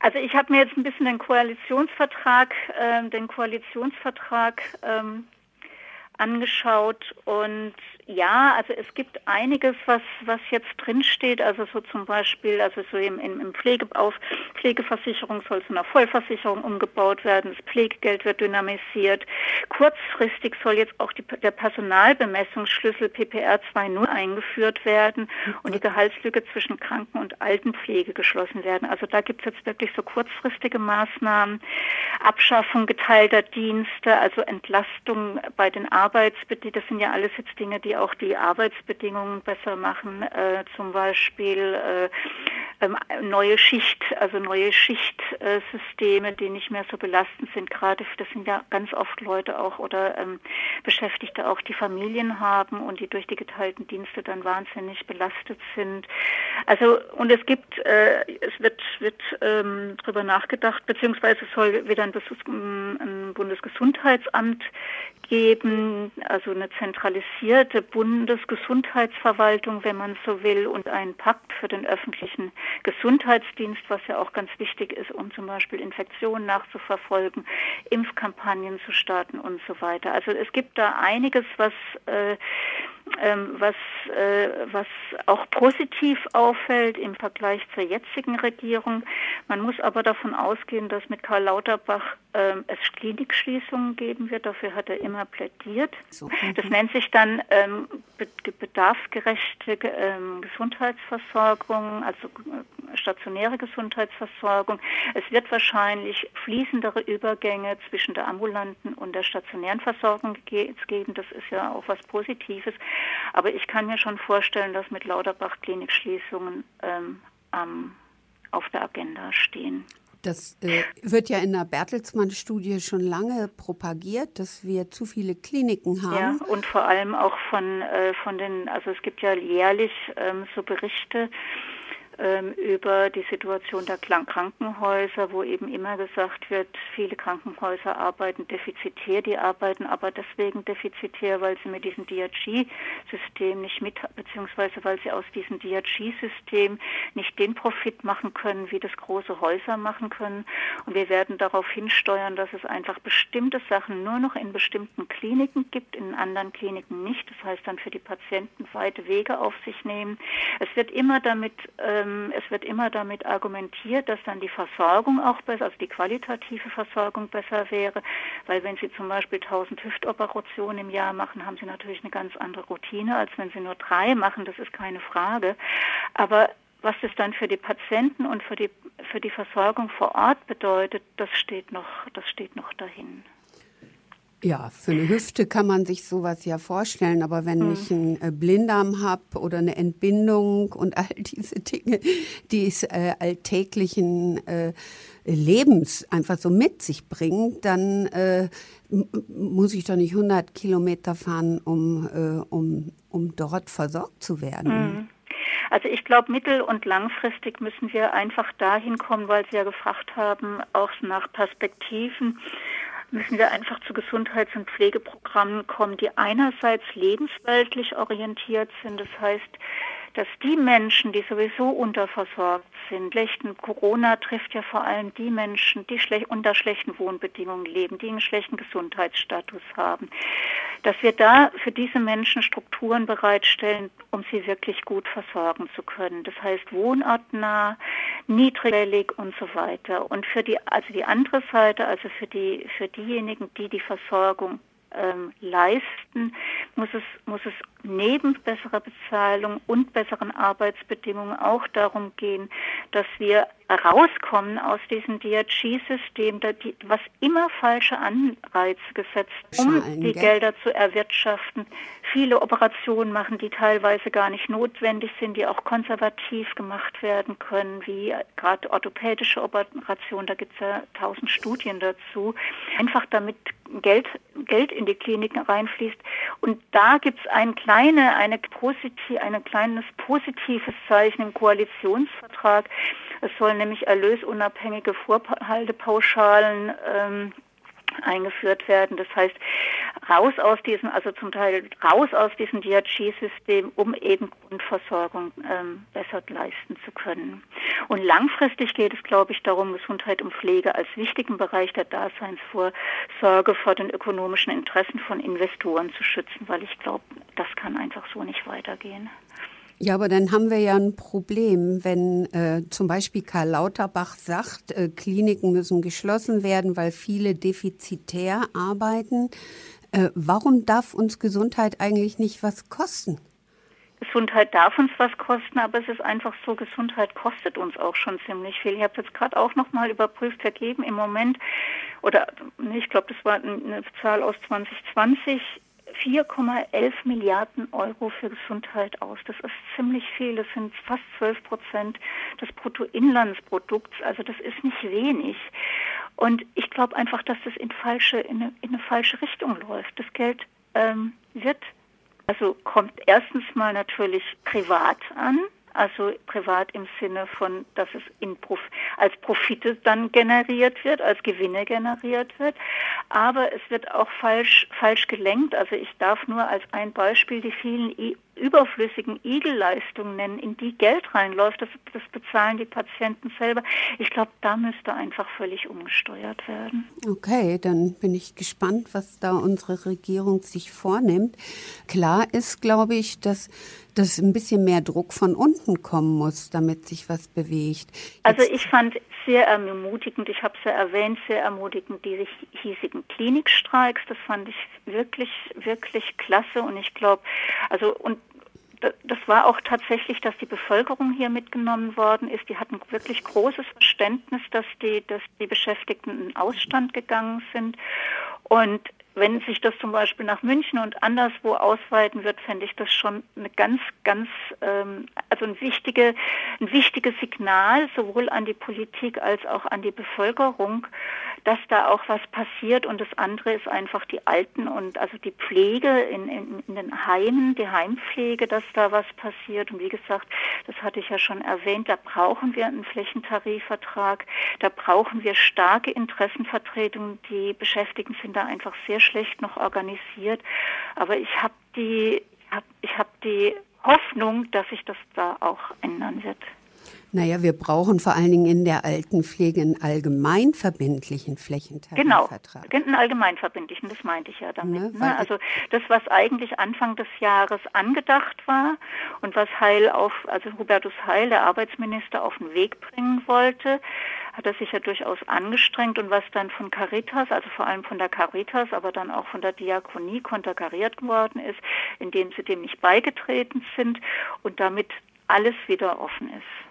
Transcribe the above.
Also ich habe mir jetzt ein bisschen den Koalitionsvertrag, äh, den Koalitionsvertrag ähm, angeschaut und ja, also es gibt einiges, was, was jetzt drinsteht, also so zum Beispiel, also so im, im, Pflege, auf Pflegeversicherung soll zu einer Vollversicherung umgebaut werden, das Pflegegeld wird dynamisiert. Kurzfristig soll jetzt auch die, der Personalbemessungsschlüssel PPR 2.0 eingeführt werden und die Gehaltslücke zwischen Kranken- und Altenpflege geschlossen werden. Also da gibt es jetzt wirklich so kurzfristige Maßnahmen, Abschaffung geteilter Dienste, also Entlastung bei den Arbeitsbedingungen, das sind ja alles jetzt Dinge, die auch die Arbeitsbedingungen besser machen, äh, zum Beispiel äh, ähm, neue Schicht, also neue Schichtsysteme, die nicht mehr so belastend sind. Gerade das sind ja ganz oft Leute auch oder ähm, Beschäftigte auch, die Familien haben und die durch die geteilten Dienste dann wahnsinnig belastet sind. Also und es gibt, äh, es wird wird ähm, darüber nachgedacht, beziehungsweise soll wieder ein, ein Bundesgesundheitsamt geben, also eine zentralisierte Bundesgesundheitsverwaltung, wenn man so will, und ein Pakt für den öffentlichen Gesundheitsdienst, was ja auch ganz wichtig ist, um zum Beispiel Infektionen nachzuverfolgen, Impfkampagnen zu starten und so weiter. Also es gibt da einiges, was äh, ähm, was, äh, was auch positiv auffällt im Vergleich zur jetzigen Regierung. Man muss aber davon ausgehen, dass mit Karl Lauterbach ähm, es Klinikschließungen geben wird. Dafür hat er immer plädiert. So. Mhm. Das nennt sich dann ähm, bedarfsgerechte ähm, Gesundheitsversorgung, also äh, stationäre Gesundheitsversorgung. Es wird wahrscheinlich fließendere Übergänge zwischen der ambulanten und der stationären Versorgung geben. Das ist ja auch was Positives. Aber ich kann mir schon vorstellen, dass mit Lauterbach Klinikschließungen ähm, ähm, auf der Agenda stehen. Das äh, wird ja in der Bertelsmann-Studie schon lange propagiert, dass wir zu viele Kliniken haben. Ja, und vor allem auch von, äh, von den, also es gibt ja jährlich ähm, so Berichte, ähm, über die Situation der Krankenhäuser, wo eben immer gesagt wird, viele Krankenhäuser arbeiten defizitär, die arbeiten aber deswegen defizitär, weil sie mit diesem DRG-System nicht mit, beziehungsweise weil sie aus diesem DRG-System nicht den Profit machen können, wie das große Häuser machen können. Und wir werden darauf hinsteuern, dass es einfach bestimmte Sachen nur noch in bestimmten Kliniken gibt, in anderen Kliniken nicht. Das heißt dann für die Patienten weite Wege auf sich nehmen. Es wird immer damit ähm, ähm, es wird immer damit argumentiert, dass dann die Versorgung auch besser, also die qualitative Versorgung besser wäre, weil wenn Sie zum Beispiel 1000 Hüftoperationen im Jahr machen, haben Sie natürlich eine ganz andere Routine, als wenn Sie nur drei machen, das ist keine Frage. Aber was das dann für die Patienten und für die, für die Versorgung vor Ort bedeutet, das steht noch, das steht noch dahin. Ja, für eine Hüfte kann man sich sowas ja vorstellen, aber wenn hm. ich einen äh, Blinddarm habe oder eine Entbindung und all diese Dinge, die es äh, alltäglichen äh, Lebens einfach so mit sich bringt, dann äh, muss ich doch nicht 100 Kilometer fahren, um, äh, um, um dort versorgt zu werden. Hm. Also ich glaube, mittel- und langfristig müssen wir einfach dahin kommen, weil Sie ja gefragt haben, auch nach Perspektiven müssen wir einfach zu Gesundheits- und Pflegeprogrammen kommen, die einerseits lebensweltlich orientiert sind. Das heißt, dass die Menschen, die sowieso unterversorgt sind, schlechten Corona trifft ja vor allem die Menschen, die schlech unter schlechten Wohnbedingungen leben, die einen schlechten Gesundheitsstatus haben, dass wir da für diese Menschen Strukturen bereitstellen, um sie wirklich gut versorgen zu können. Das heißt wohnortnah, niedrigwellig und so weiter. Und für die, also die andere Seite, also für die, für diejenigen, die die Versorgung ähm, leisten, muss es, muss es neben besserer Bezahlung und besseren Arbeitsbedingungen auch darum gehen, dass wir rauskommen aus diesem DRG-System, was immer falsche Anreize gesetzt, um die gell? Gelder zu erwirtschaften. Viele Operationen machen, die teilweise gar nicht notwendig sind, die auch konservativ gemacht werden können, wie gerade orthopädische Operationen, da gibt es ja tausend Studien dazu, einfach damit Geld, Geld in die Kliniken reinfließt. Und da gibt es ein kleine, eine positiv, ein kleines positives Zeichen im Koalitionsvertrag. Es sollen nämlich erlösunabhängige Vorhaltepauschalen ähm, eingeführt werden. Das heißt, raus aus diesem, also zum Teil raus aus diesem DRG-System, um eben Grundversorgung ähm, besser leisten zu können. Und langfristig geht es, glaube ich, darum, Gesundheit und Pflege als wichtigen Bereich der Daseinsvorsorge vor den ökonomischen Interessen von Investoren zu schützen, weil ich glaube, das kann einfach so nicht weitergehen. Ja, aber dann haben wir ja ein Problem, wenn äh, zum Beispiel Karl Lauterbach sagt, äh, Kliniken müssen geschlossen werden, weil viele defizitär arbeiten. Äh, warum darf uns Gesundheit eigentlich nicht was kosten? Gesundheit darf uns was kosten, aber es ist einfach so, Gesundheit kostet uns auch schon ziemlich viel. Ich habe jetzt gerade auch nochmal überprüft, vergeben im Moment, oder ich glaube, das war eine Zahl aus 2020, 4,11 Milliarden Euro für Gesundheit aus. Das ist ziemlich viel. Das sind fast 12 Prozent des Bruttoinlandsprodukts. Also das ist nicht wenig. Und ich glaube einfach, dass das in, falsche, in, eine, in eine falsche Richtung läuft. Das Geld ähm, wird, also kommt erstens mal natürlich privat an also privat im Sinne von, dass es in Prof als Profite dann generiert wird, als Gewinne generiert wird, aber es wird auch falsch, falsch gelenkt. Also ich darf nur als ein Beispiel die vielen überflüssigen Igelleistungen nennen, in die Geld reinläuft, das, das bezahlen die Patienten selber. Ich glaube, da müsste einfach völlig umgesteuert werden. Okay, dann bin ich gespannt, was da unsere Regierung sich vornimmt. Klar ist, glaube ich, dass dass ein bisschen mehr Druck von unten kommen muss, damit sich was bewegt. Jetzt also ich fand sehr ermutigend, ich habe es ja erwähnt, sehr ermutigend die hiesigen Klinikstreiks. Das fand ich wirklich, wirklich klasse und ich glaube, also und das war auch tatsächlich, dass die Bevölkerung hier mitgenommen worden ist. Die hatten wirklich großes Verständnis, dass die, dass die Beschäftigten in Ausstand gegangen sind. Und wenn sich das zum Beispiel nach München und anderswo ausweiten wird, fände ich das schon eine ganz, ganz, ähm, also ein, wichtige, ein wichtiges Signal sowohl an die Politik als auch an die Bevölkerung, dass da auch was passiert. Und das andere ist einfach die Alten und also die Pflege in, in, in den Heimen, die Heimpflege, dass da was passiert. Und wie gesagt, das hatte ich ja schon erwähnt, da brauchen wir einen Flächentarifvertrag, da brauchen wir starke Interessenvertretungen. Die Beschäftigten sind da einfach sehr schlecht noch organisiert. Aber ich habe die, hab, ich habe die Hoffnung, dass sich das da auch ändern wird. Naja, wir brauchen vor allen Dingen in der Altenpflege einen allgemeinverbindlichen Flächentarifvertrag. Genau, einen allgemeinverbindlichen, das meinte ich ja damit. Ne, ne? Also das, was eigentlich Anfang des Jahres angedacht war und was Heil auf, also Hubertus Heil, der Arbeitsminister, auf den Weg bringen wollte, hat er sich ja durchaus angestrengt und was dann von Caritas, also vor allem von der Caritas, aber dann auch von der Diakonie konterkariert geworden ist, indem sie dem nicht beigetreten sind und damit alles wieder offen ist.